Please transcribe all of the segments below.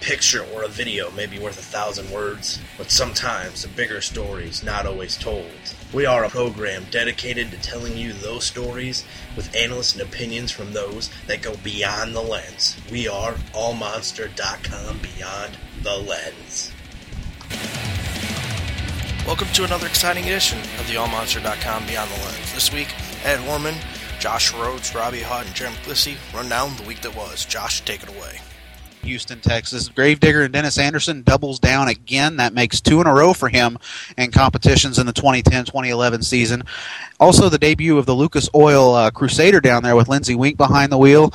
picture or a video may be worth a thousand words, but sometimes a bigger story is not always told. We are a program dedicated to telling you those stories with analysts and opinions from those that go beyond the lens. We are allmonster.com beyond the lens. Welcome to another exciting edition of the allmonster.com beyond the lens. This week, Ed Horman, Josh Rhodes, Robbie Hott, and Jeremy Plissy run down the week that was. Josh, take it away. Houston, Texas. Gravedigger and Dennis Anderson doubles down again. That makes two in a row for him in competitions in the 2010-2011 season. Also, the debut of the Lucas Oil uh, Crusader down there with Linsey Weenk behind the wheel.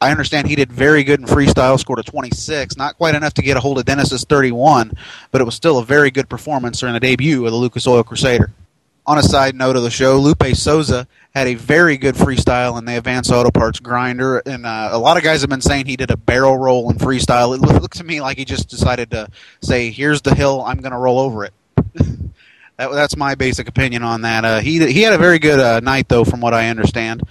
I understand he did very good in freestyle, scored a 26. Not quite enough to get a hold of Dennis's 31, but it was still a very good performance during the debut of the Lucas Oil Crusader. On a side note of the show, Lupe Souza had a very good freestyle in the Advanced Auto Parts grinder, and uh, a lot of guys have been saying he did a barrel roll in freestyle. It looked to me like he just decided to say, "Here's the hill, I'm going to roll over it." that, that's my basic opinion on that. Uh, he he had a very good uh, night though, from what I understand.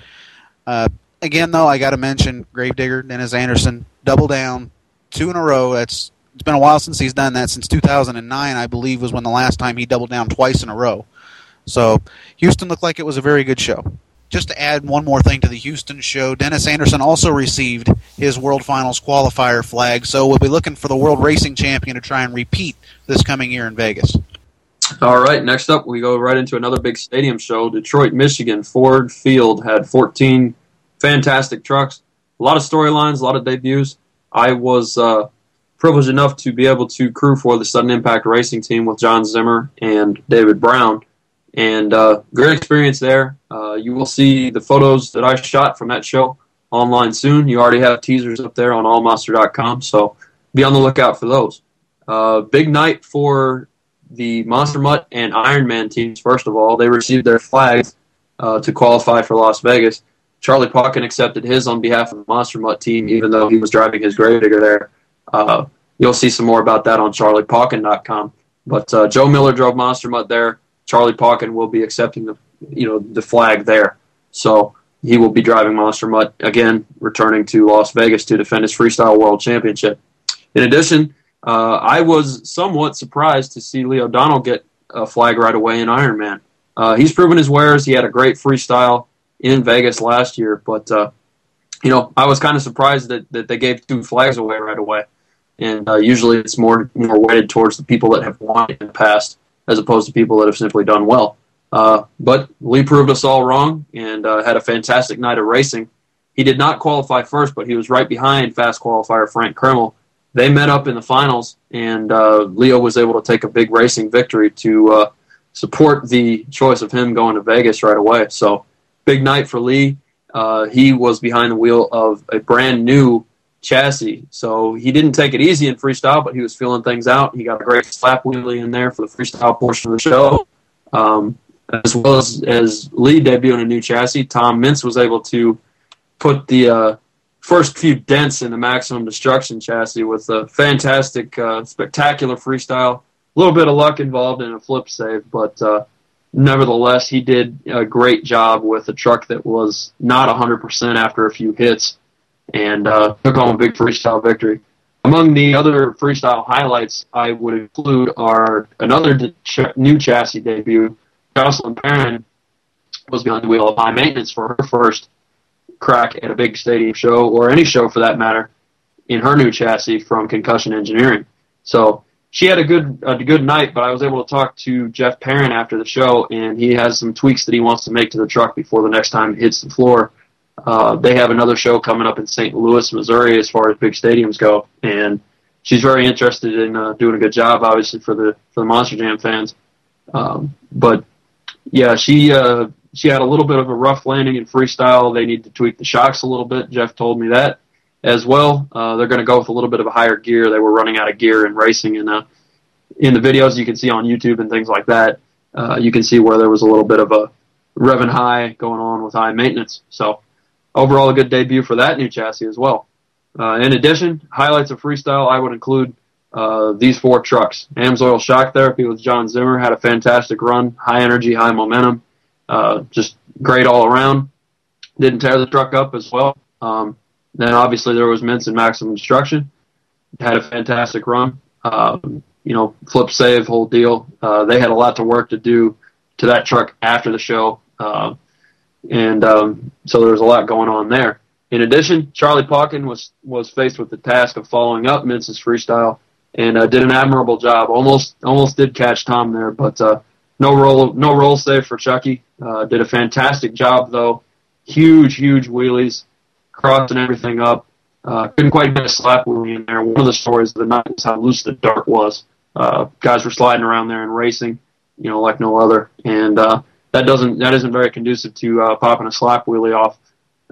Uh, again, though, I got to mention Gravedigger, Dennis Anderson, double down, two in a row. That's it's been a while since he's done that. Since 2009, I believe, was when the last time he doubled down twice in a row. So Houston looked like it was a very good show. Just to add one more thing to the Houston show, Dennis Anderson also received his World Finals qualifier flag, so we'll be looking for the World Racing Champion to try and repeat this coming year in Vegas. All right, next up, we go right into another big stadium show. Detroit, Michigan, Ford Field had 14 fantastic trucks, a lot of storylines, a lot of debuts. I was uh, privileged enough to be able to crew for the Sudden Impact Racing team with John Zimmer and David Brown and uh, great experience there. Uh, you will see the photos that I shot from that show online soon. You already have teasers up there on allmonster.com, so be on the lookout for those. Uh, big night for the Monster Mutt and Iron Man teams. First of all, they received their flags uh, to qualify for Las Vegas. Charlie Pauken accepted his on behalf of the Monster Mutt team, even though he was driving his Gravedigger there. Uh, you'll see some more about that on charliepauken.com. But uh, Joe Miller drove Monster Mutt there. Charlie Pauken will be accepting the you know the flag there. So he will be driving Monster Mutt again, returning to Las Vegas to defend his Freestyle World Championship. In addition, uh, I was somewhat surprised to see Lee O'Donnell get a flag right away in Ironman. Uh, he's proven his wares. He had a great freestyle in Vegas last year, but uh, you know I was kind of surprised that, that they gave two flags away right away. And uh, usually it's more more weighted towards the people that have won in the past as opposed to people that have simply done well. Uh, but Lee proved us all wrong and uh, had a fantastic night of racing. He did not qualify first, but he was right behind fast qualifier Frank Krmel. They met up in the finals, and uh, Lee was able to take a big racing victory to uh, support the choice of him going to Vegas right away. So, big night for Lee. Uh, he was behind the wheel of a brand new chassis. So he didn't take it easy in freestyle, but he was feeling things out. He got a great slap wheelie in there for the freestyle portion of the show. Um, as well as, as Lee debuting a new chassis, Tom Meents was able to put the uh, first few dents in the maximum destruction chassis with a fantastic, uh, spectacular freestyle. A little bit of luck involved in a flip save, but uh, nevertheless, he did a great job with a truck that was not 100% after a few hits and uh, took home a big freestyle victory. Among the other freestyle highlights, I would include our another ch- new chassis debut. Jocelyn Perrin was behind the wheel of high maintenance for her first crack at a big stadium show, or any show for that matter, in her new chassis from Concussion Engineering. So she had a good a good night, but I was able to talk to Jeff Perrin after the show, and he has some tweaks that he wants to make to the truck before the next time it hits the floor. Uh, they have another show coming up in St. Louis, Missouri, as far as big stadiums go, and she's very interested in uh, doing a good job, obviously for the for the Monster Jam fans. Um, but yeah, she uh, she had a little bit of a rough landing in freestyle. They need to tweak the shocks a little bit. Jeff told me that as well. Uh, they're going to go with a little bit of a higher gear. They were running out of gear in racing, and uh, in the videos you can see on YouTube and things like that, uh, you can see where there was a little bit of a revving high going on with high maintenance. So overall a good debut for that new chassis as well. Uh, in addition, highlights of freestyle, I would include uh, these four trucks. Amsoil Shock Therapy with John Zimmer had a fantastic run, high energy, high momentum, uh, just great all around. Didn't tear the truck up as well. Um, then obviously there was Meents and Maximum Destruction. had a fantastic run. Um, you know, flip save, whole deal. Uh, they had a lot to work to do to that truck after the show. And um, so there was a lot going on there. In addition, Charlie Pauken was was faced with the task of following up Meents's freestyle and uh, did an admirable job. Almost almost did catch Tom there, but uh, no roll no roll save for Chucky. Uh, did a fantastic job though. Huge huge wheelies, crossing everything up. Uh, couldn't quite get a slap wheelie in there. One of the stories of the night was how loose the dirt was. Uh, guys were sliding around there and racing, you know, like no other, and uh, that doesn't that isn't very conducive to uh, popping a slap wheelie off,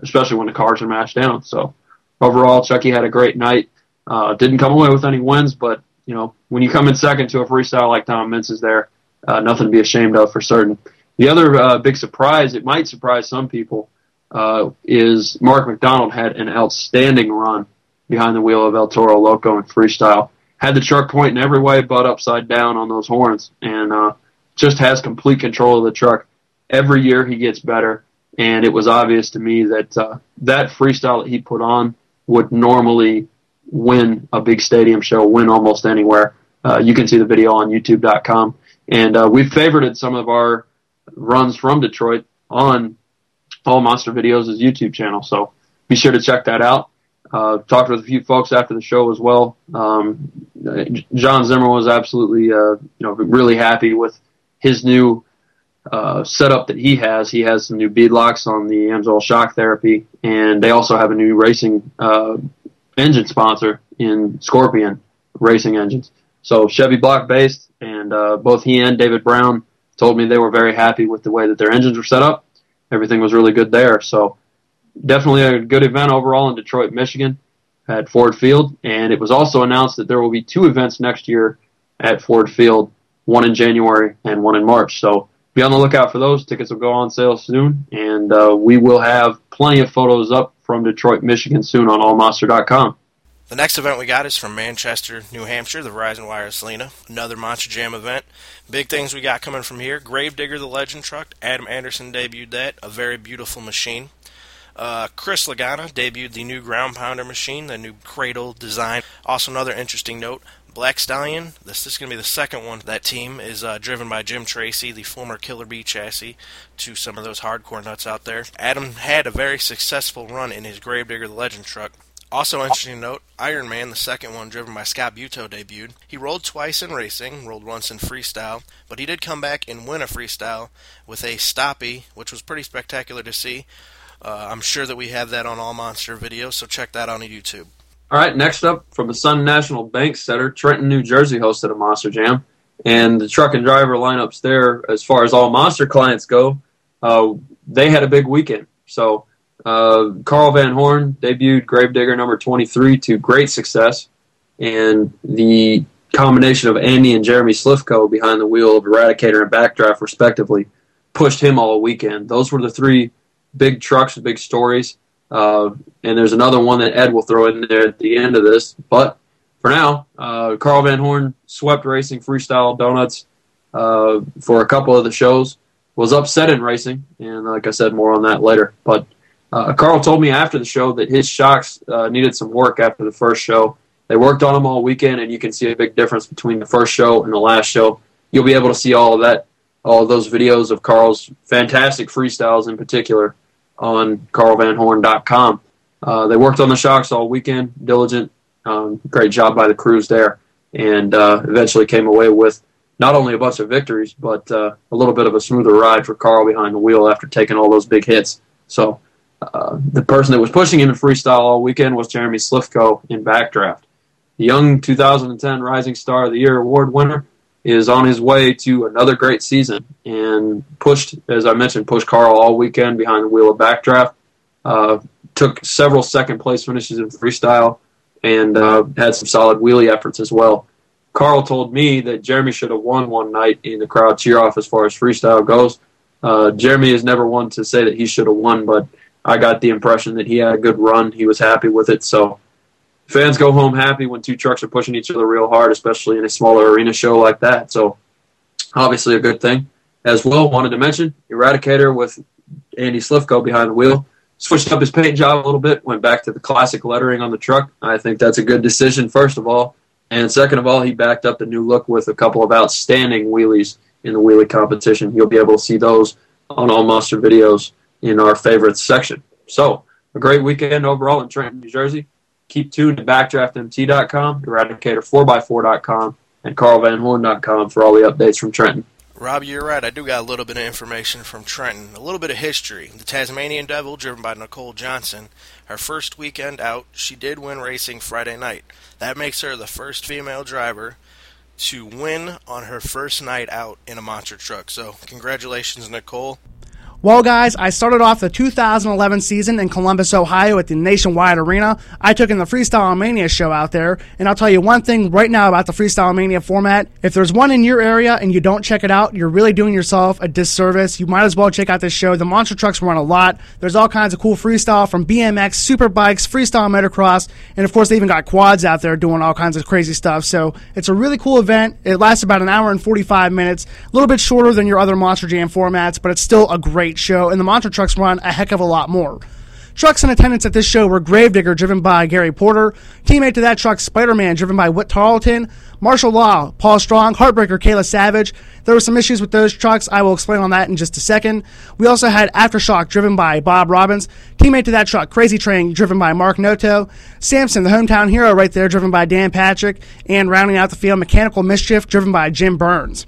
especially when the cars are mashed down. So overall, Chucky had a great night. Uh, didn't come away with any wins, but you know when you come in second to a freestyle like Tom Meents is there, uh, nothing to be ashamed of for certain. The other uh, big surprise, it might surprise some people, uh, is Mark McDonald had an outstanding run behind the wheel of El Toro Loco in freestyle. Had the truck pointing every way but upside down on those horns, and uh, just has complete control of the truck every year he gets better. And it was obvious to me that uh, that freestyle that he put on would normally win a big stadium show, win almost anywhere. Uh, you can see the video on YouTube.com. And uh, we've favorited some of our runs from Detroit on All Monster Videos' YouTube channel. So be sure to check that out. Uh, talked with a few folks after the show as well. Um, John Zimmer was absolutely, uh, you know, really happy with his new uh, setup that he has. He has some new bead locks on the Amsoil shock therapy, and they also have a new racing uh, engine sponsor in Scorpion Racing Engines. So Chevy block based, and uh, both he and David Brown told me they were very happy with the way that their engines were set up. Everything was really good there. So definitely a good event overall in Detroit, Michigan at Ford Field. And it was also announced that there will be two events next year at Ford Field, one in January and one in March. So be on the lookout for those. Tickets will go on sale soon, and uh, we will have plenty of photos up from Detroit, Michigan soon on allmonster.com. The next event we got is from Manchester, New Hampshire, the Verizon Wireless Arena. Another Monster Jam event. Big things we got coming from here. Gravedigger, the Legend Truck. Adam Anderson debuted that. A very beautiful machine. Uh, Chris Lagana debuted the new ground pounder machine, the new cradle design. Also, another interesting note Black Stallion, this, is going to be the second one. That team is uh, driven by Jim Tracy, the former Killer Bee chassis, to some of those hardcore nuts out there. Adam had a very successful run in his Gravedigger the Legend truck. Also interesting note, Iron Man, the second one driven by Scott Buteau, debuted. He rolled twice in racing, rolled once in freestyle, but he did come back and win a freestyle with a stoppie, which was pretty spectacular to see. Uh, I'm sure that we have that on All Monster videos, so check that out on YouTube. All right, next up from the Sun National Bank Center, Trenton, New Jersey hosted a Monster Jam. And the truck and driver lineups there, as far as all Monster clients go, uh, they had a big weekend. So uh, Carl Van Horn debuted Gravedigger number 23 to great success. And the combination of Andy and Jeremy Slifko behind the wheel of Eradicator and Backdraft, respectively, pushed him all weekend. Those were the three big trucks with big stories. Uh, and there's another one that Ed will throw in there at the end of this. But for now, uh, Carl Van Horn swept racing freestyle donuts uh, for a couple of the shows. Was upset in racing, and like I said, more on that later. But uh, Carl told me after the show that his shocks uh, needed some work after the first show. They worked on them all weekend, and you can see a big difference between the first show and the last show. You'll be able to see all of that, all of those videos of Carl's fantastic freestyles in particular on carlvanhorn.com. Uh, they worked on the shocks all weekend, diligent, um, great job by the crews there, and uh, eventually came away with not only a bunch of victories, but uh, a little bit of a smoother ride for Carl behind the wheel after taking all those big hits. So uh, the person that was pushing him in freestyle all weekend was Jeremy Slifko in backdraft. The young 2010 Rising Star of the Year award winner is on his way to another great season and pushed, as I mentioned, pushed Carl all weekend behind the wheel of backdraft. Uh, took several second place finishes in freestyle and uh, had some solid wheelie efforts as well. Carl told me that Jeremy should have won one night in the crowd cheer off as far as freestyle goes. Uh, Jeremy is never one to say that he should have won, but I got the impression that he had a good run. He was happy with it. So fans go home happy when two trucks are pushing each other real hard, especially in a smaller arena show like that. So obviously a good thing. As well, wanted to mention Eradicator with Andy Slifko behind the wheel switched up his paint job a little bit, went back to the classic lettering on the truck. I think that's a good decision, first of all. And second of all, he backed up the new look with a couple of outstanding wheelies in the wheelie competition. You'll be able to see those on all monster videos in our favorites section. So, a great weekend overall in Trenton, New Jersey. Keep tuned to BackdraftMT.com, Eradicator4x4.com, and CarlVanHorn.com for all the updates from Trenton. Rob, you're right. I do got a little bit of information from Trenton, a little bit of history. The Tasmanian Devil, driven by Nicole Johnson, her first weekend out, she did win racing Friday night. That makes her the first female driver to win on her first night out in a monster truck. So, congratulations, Nicole. Well, guys, I started off the 2011 season in Columbus, Ohio at the Nationwide Arena. I took in the Freestyle Mania show out there, and I'll tell you one thing right now about the Freestyle Mania format. If there's one in your area and you don't check it out, you're really doing yourself a disservice. You might as well check out this show. The monster trucks run a lot. There's all kinds of cool freestyle from BMX, super bikes, freestyle motocross, and of course, they even got quads out there doing all kinds of crazy stuff. So it's a really cool event. It lasts about an hour and 45 minutes, a little bit shorter than your other Monster Jam formats, but it's still a great show, and the monster trucks run a heck of a lot more. Trucks in attendance at this show were Gravedigger, driven by Gary Porter, teammate to that truck, Spider Man, driven by Whit Tarleton, Martial Law, Paul Strong, Heartbreaker, Kayla Savage. There were some issues with those trucks. I will explain on that in just a second. We also had Aftershock, driven by Bob Robbins, teammate to that truck, Crazy Train, driven by Mark Noto, Samson, the hometown hero, right there, driven by Dan Patrick, and rounding out the field, Mechanical Mischief, driven by Jim Burns.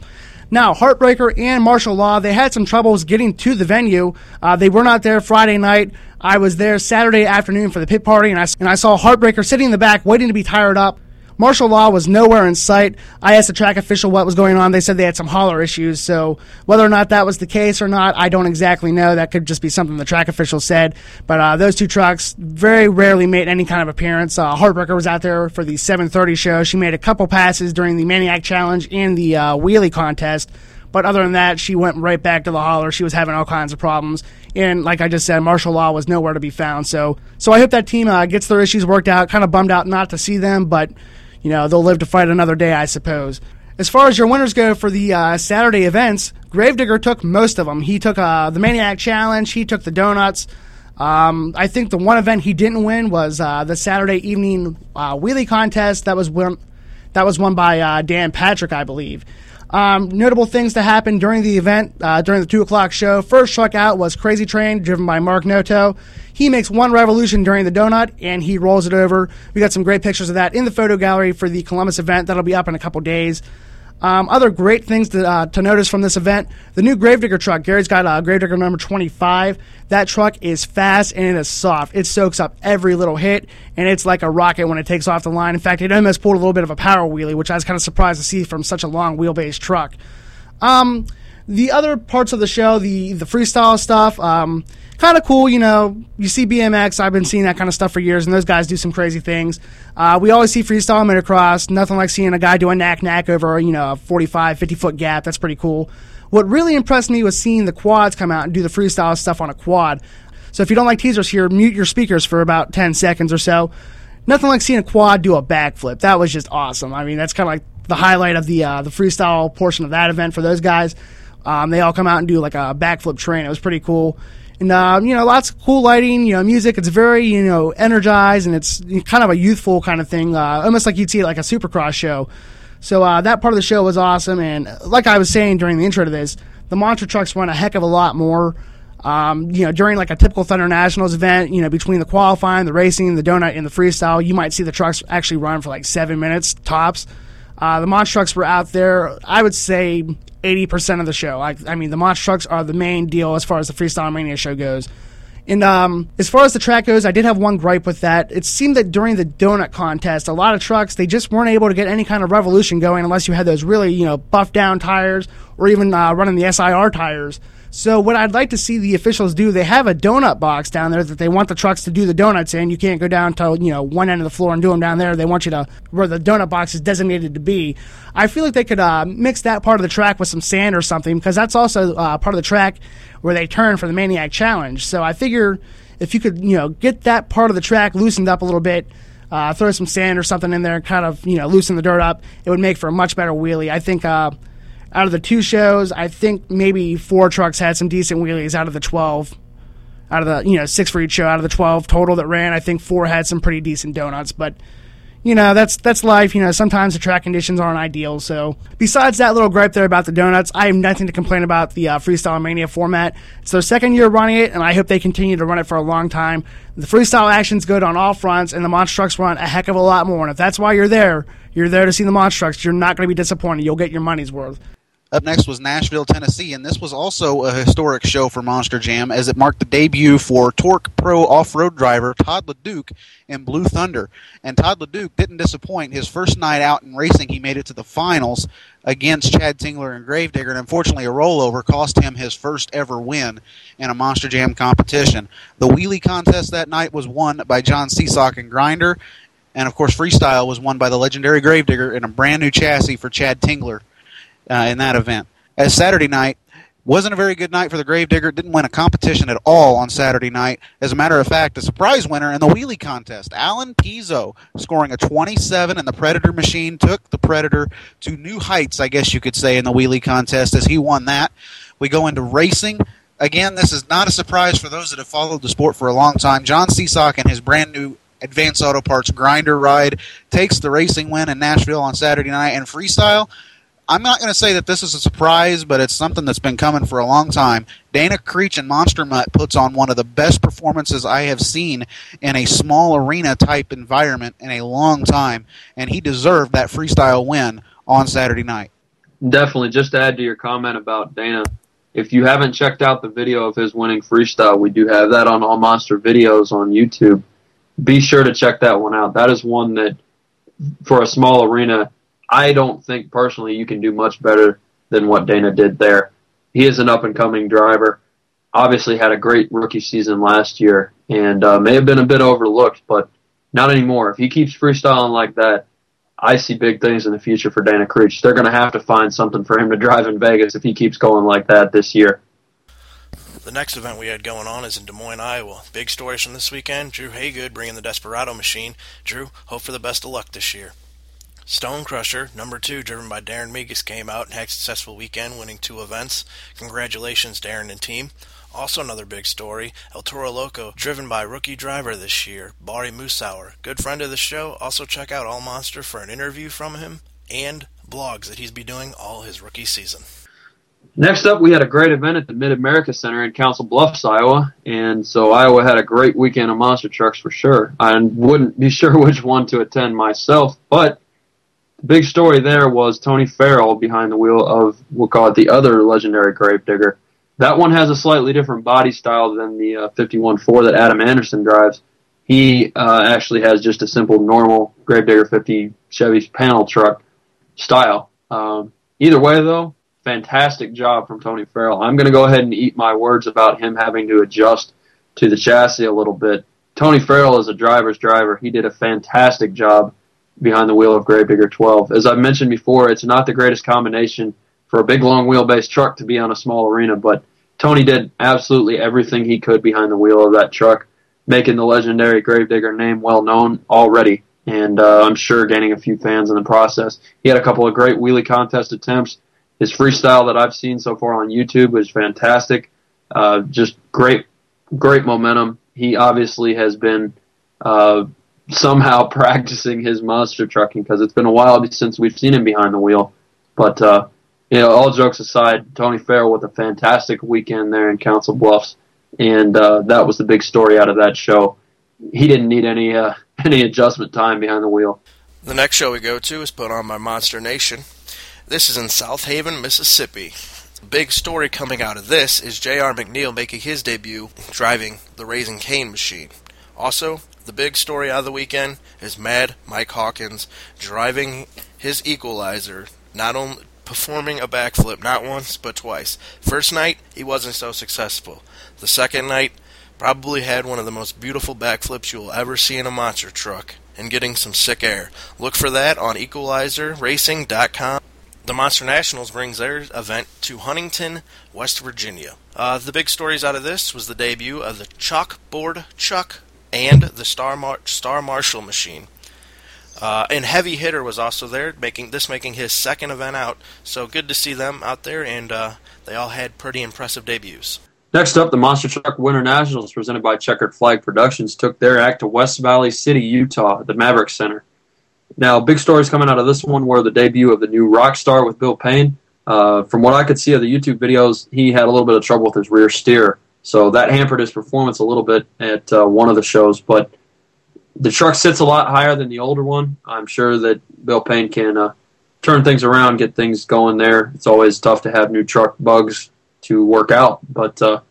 Now, Heartbreaker and Martial Law, they had some troubles getting to the venue. Uh, they were not there Friday night. I was there Saturday afternoon for the pit party, and I, and I saw Heartbreaker sitting in the back waiting to be tired up. Martial Law was nowhere in sight. I asked the track official what was going on. They said they had some hauler issues. So whether or not that was the case or not, I don't exactly know. That could just be something the track official said. But uh, those two trucks very rarely made any kind of appearance. Uh, Heartbreaker was out there for the 7:30 show. She made a couple passes during the Maniac Challenge and the uh, wheelie contest. But other than that, she went right back to the hauler. She was having all kinds of problems, and like I just said, Martial Law was nowhere to be found. So, so I hope that team uh, gets their issues worked out. Kind of bummed out not to see them, but you know they'll live to fight another day, I suppose. As far as your winners go for the uh, Saturday events, Gravedigger took most of them. He took uh, the Maniac Challenge. He took the donuts. Um, I think the one event he didn't win was uh, the Saturday evening uh, wheelie contest. That was won, that was won by uh, Dan Patrick, I believe. Um, notable things to happen during the event, uh, during the 2 o'clock show. First truck out was Crazy Train, driven by Mark Noto. He makes one revolution during the donut, and he rolls it over. We got some great pictures of that in the photo gallery for the Columbus event. That'll be up in a couple days. Um, other great things to, uh, to notice from this event the new Gravedigger truck. Gary's got a Gravedigger number 25. That truck is fast and it is soft. It soaks up every little hit, and it's like a rocket when it takes off the line. In fact, it almost pulled a little bit of a power wheelie, which I was kind of surprised to see from such a long wheelbase truck. Um, the other parts of the show, the the freestyle stuff, um, kind of cool. You know, you see BMX. I've been seeing that kind of stuff for years, and those guys do some crazy things. Uh, we always see freestyle motocross. Nothing like seeing a guy do a nac nac over you know a 45, 50 foot gap. That's pretty cool. What really impressed me was seeing the quads come out and do the freestyle stuff on a quad. So if you don't like teasers here, mute your speakers for about 10 seconds or so. Nothing like seeing a quad do a backflip. That was just awesome. I mean, that's kind of like the highlight of the uh, the freestyle portion of that event for those guys. Um, they all come out and do like a backflip train. It was pretty cool. And, uh, you know, lots of cool lighting, you know, music. It's very, you know, energized and it's kind of a youthful kind of thing, uh, almost like you'd see like a supercross show. So uh, that part of the show was awesome. And like I was saying during the intro to this, the monster trucks run a heck of a lot more. Um, you know, during like a typical Thunder Nationals event, you know, between the qualifying, the racing, the donut, and the freestyle, you might see the trucks actually run for like seven minutes tops. Uh, the monster trucks were out there, I would say 80% of the show. I, I mean, the monster trucks are the main deal as far as the Freestyle Mania show goes. And um, as far as the track goes, I did have one gripe with that. It seemed that during the donut contest, a lot of trucks they just weren't able to get any kind of revolution going unless you had those really you know buffed down tires or even uh, running the SIR tires. So what I'd like to see the officials do, they have a donut box down there that they want the trucks to do the donuts in. You can't go down to you know one end of the floor and do them down there. They want you to where the donut box is designated to be. I feel like they could uh, mix that part of the track with some sand or something because that's also uh, part of the track where they turn for the Maniac Challenge. So I figure if you could you know get that part of the track loosened up a little bit. Uh, throw some sand or something in there, and kind of you know loosen the dirt up. It would make for a much better wheelie. I think uh, out of the two shows, I think maybe four trucks had some decent wheelies out of the 12. out of the you know six for each show out of the twelve total that ran. I think four had some pretty decent donuts, but you know that's that's life. You know sometimes the track conditions aren't ideal. So besides that little gripe there about the donuts, I have nothing to complain about the uh, Freestyle Mania format. It's their second year running it, and I hope they continue to run it for a long time. The freestyle action's good on all fronts, and the monster trucks run a heck of a lot more. And if that's why you're there, you're there to see the monster trucks. You're not going to be disappointed. You'll get your money's worth. Up next was Nashville, Tennessee, and this was also a historic show for Monster Jam as it marked the debut for TORC Pro off-road driver Todd LeDuc in Blue Thunder. And Todd LeDuc didn't disappoint. His first night out in racing, he made it to the finals against Chad Tingler and Gravedigger, and unfortunately a rollover cost him his first ever win in a Monster Jam competition. The wheelie contest that night was won by John Seasock and Grinder, and of course freestyle was won by the legendary Gravedigger in a brand new chassis for Chad Tingler uh, in that event. As Saturday night wasn't a very good night for the Gravedigger. Didn't win a competition at all on Saturday night. As a matter of fact, a surprise winner in the wheelie contest, Alan Pizzo, scoring a 27, and the Predator machine took the Predator to new heights, I guess you could say, in the wheelie contest as he won that. We go into racing. Again, this is not a surprise for those that have followed the sport for a long time. John Seasock and his brand new Advanced Auto Parts grinder ride takes the racing win in Nashville on Saturday night. And freestyle, I'm not going to say that this is a surprise, but it's something that's been coming for a long time. Dana Creech and Monster Mutt puts on one of the best performances I have seen in a small arena type environment in a long time, and he deserved that freestyle win on Saturday night. Definitely. Just to add to your comment about Dana, if you haven't checked out the video of his winning freestyle, we do have that on All Monster Videos on YouTube. Be sure to check that one out. That is one that, for a small arena, I don't think personally you can do much better than what Dana did there. He is an up and coming driver. Obviously had a great rookie season last year and uh, may have been a bit overlooked, but not anymore. If he keeps freestyling like that, I see big things in the future for Dana Creech. They're going to have to find something for him to drive in Vegas if he keeps going like that this year. The next event we had going on is in Des Moines, Iowa. Big stories from this weekend. Drew Haygood bringing the Desperado machine. Drew, hope for the best of luck this year. Stone Crusher, number two, driven by Darren Megas, came out and had a successful weekend, winning two events. Congratulations, Darren and team. Also, another big story El Toro Loco, driven by rookie driver this year, Bari Musawwir. Good friend of the show. Also, check out All Monster for an interview from him and blogs that he's be doing all his rookie season. Next up, we had a great event at the Mid America Center in Council Bluffs, Iowa, and so Iowa had a great weekend of monster trucks for sure. I wouldn't be sure which one to attend myself, but big story there was Tony Farrell behind the wheel of we'll call it the other legendary Gravedigger. That one has a slightly different body style than the uh, 51.4 that Adam Anderson drives. He uh, actually has just a simple normal Gravedigger 50 Chevy panel truck style. Um, either way, though, fantastic job from Tony Farrell. I'm going to go ahead and eat my words about him having to adjust to the chassis a little bit. Tony Farrell is a driver's driver. He did a fantastic job behind the wheel of Gravedigger 12. As I've mentioned before, it's not the greatest combination for a big long wheelbase truck to be on a small arena, but Tony did absolutely everything he could behind the wheel of that truck, making the legendary Gravedigger name well known already, and uh, I'm sure gaining a few fans in the process. He had a couple of great wheelie contest attempts. His freestyle that I've seen so far on YouTube was fantastic. Uh, just great, great momentum. He obviously has been uh, somehow practicing his monster trucking because it's been a while since we've seen him behind the wheel. But uh, you know, all jokes aside, Tony Farrell with a fantastic weekend there in Council Bluffs, and uh, that was the big story out of that show. He didn't need any uh, any adjustment time behind the wheel. The next show we go to is put on by Monster Nation. This is in Southaven, Mississippi. The big story coming out of this is J.R. McNeil making his debut driving the Raising Cane machine. Also, the big story out of the weekend is Mad Mike Hawkins driving his equalizer, not only performing a backflip not once but twice. First night, he wasn't so successful. The second night, probably had one of the most beautiful backflips you will ever see in a monster truck and getting some sick air. Look for that on equalizerracing.com. The Monster Nationals brings their event to Huntington, West Virginia. Uh, the big stories out of this was the debut of the Chalkboard Chuck and the Star Mar- Star Marshall machine. Uh, and Heavy Hitter was also there, making this making his second event out. So good to see them out there, and uh, they all had pretty impressive debuts. Next up, the Monster Truck Winter Nationals, presented by Checkered Flag Productions, took their act to West Valley City, Utah, at the Maverick Center. Now, big stories coming out of this one were the debut of the new rock star with Bill Payne. Uh, from what I could see of the YouTube videos, he had a little bit of trouble with his rear steer, so that hampered his performance a little bit at uh, one of the shows. But the truck sits a lot higher than the older one. I'm sure that Bill Payne can uh, turn things around, get things going there. It's always tough to have new truck bugs to work out. But uh,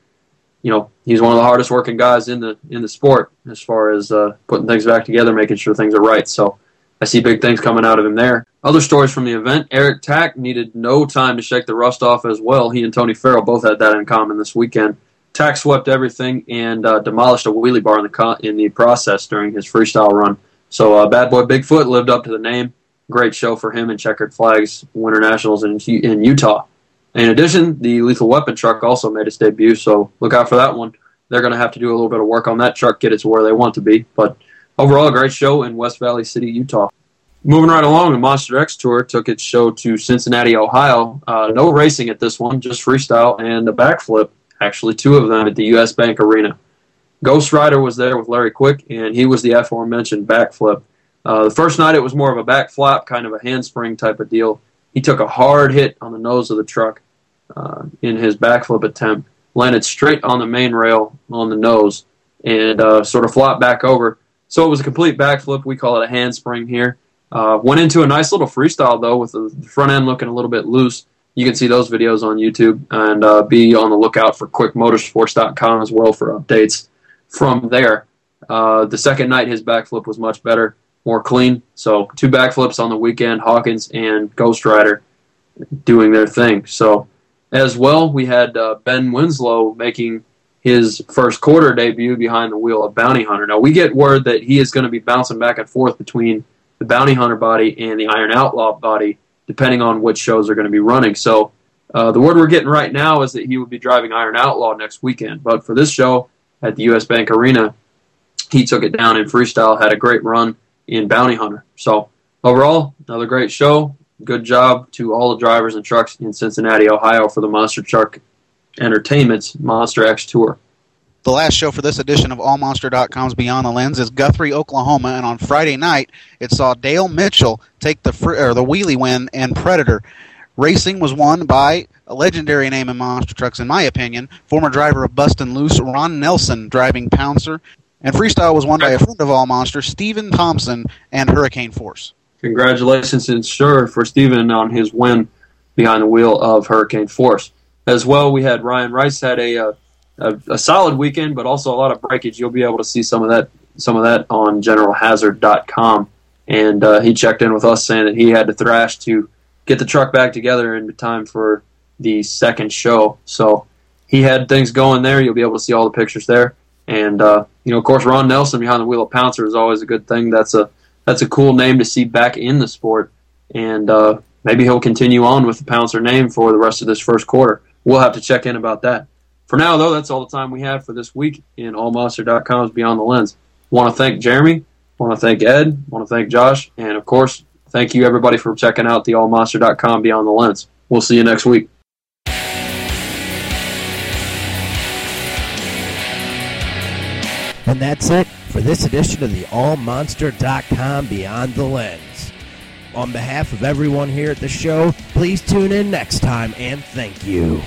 you know, he's one of the hardest working guys in the in the sport as far as uh, putting things back together, making sure things are right. So I see big things coming out of him there. Other stories from the event: Eric Tack needed no time to shake the rust off as well. He and Tony Farrell both had that in common this weekend. Tack swept everything and uh, demolished a wheelie bar in the co- in the process during his freestyle run. So uh, Bad Boy Bigfoot lived up to the name. Great show for him and Checkered Flags Winter Nationals in, in Utah. In addition, the Lethal Weapon truck also made its debut, so look out for that one. They're going to have to do a little bit of work on that truck, get it to where they want to be. But overall, a great show in West Valley City, Utah. Moving right along, the Monster X Tour took its show to Cincinnati, Ohio. Uh, no racing at this one, just freestyle and a backflip. Actually, two of them at the U.S. Bank Arena. Ghost Rider was there with Larry Quick, and he was the aforementioned backflip. Uh, the first night, it was more of a back flap, kind of a handspring type of deal. He took a hard hit on the nose of the truck uh, in his backflip attempt, landed straight on the main rail on the nose, and uh, sort of flopped back over. So it was a complete backflip. We call it a handspring here. Uh, went into a nice little freestyle though, with the front end looking a little bit loose. You can see those videos on YouTube, and uh, be on the lookout for QuickMotorsports.com as well for updates from there. Uh, the second night, his backflip was much better more clean. So two backflips on the weekend, Hawkins and Ghost Rider doing their thing. So as well, we had uh, Ben Winslow making his first quarter debut behind the wheel of Bounty Hunter. Now we get word that he is going to be bouncing back and forth between the Bounty Hunter body and the Iron Outlaw body, depending on which shows are going to be running. So uh, the word we're getting right now is that he would be driving Iron Outlaw next weekend. But for this show at the U.S. Bank Arena, he took it down in freestyle, had a great run in Bounty Hunter. So overall, another great show. Good job to all the drivers and trucks in Cincinnati, Ohio for the Monster Truck Entertainment's Monster X Tour. The last show for this edition of AllMonster.com's Beyond the Lens is Guthrie, Oklahoma, and on Friday night it saw Dale Mitchell take the or the wheelie win and Predator. Racing was won by a legendary name in monster trucks, in my opinion, former driver of Bustin' Loose, Ron Nelson, driving Pouncer, and freestyle was won by a friend of all Monster, Stephen Thompson and Hurricane Force. Congratulations, and sure, for Stephen on his win behind the wheel of Hurricane Force. As well, we had Ryan Rice had a, uh, a, a solid weekend, but also a lot of breakage. You'll be able to see some of that some of that on GeneralHazard.com. And uh, he checked in with us saying that he had to thrash to get the truck back together in time for the second show. So he had things going there. You'll be able to see all the pictures there. And uh, you know, of course, Ron Nelson behind the wheel of Pouncer is always a good thing. That's a that's a cool name to see back in the sport, and uh, maybe he'll continue on with the Pouncer name for the rest of this first quarter. We'll have to check in about that. For now, though, that's all the time we have for this week in AllMonster.com's Beyond the Lens. Want to thank Jeremy. Want to thank Ed. Want to thank Josh, and of course, thank you everybody for checking out the AllMonster.com Beyond the Lens. We'll see you next week. And that's it for this edition of the AllMonster.com Beyond the Lens. On behalf of everyone here at the show, please tune in next time and thank you.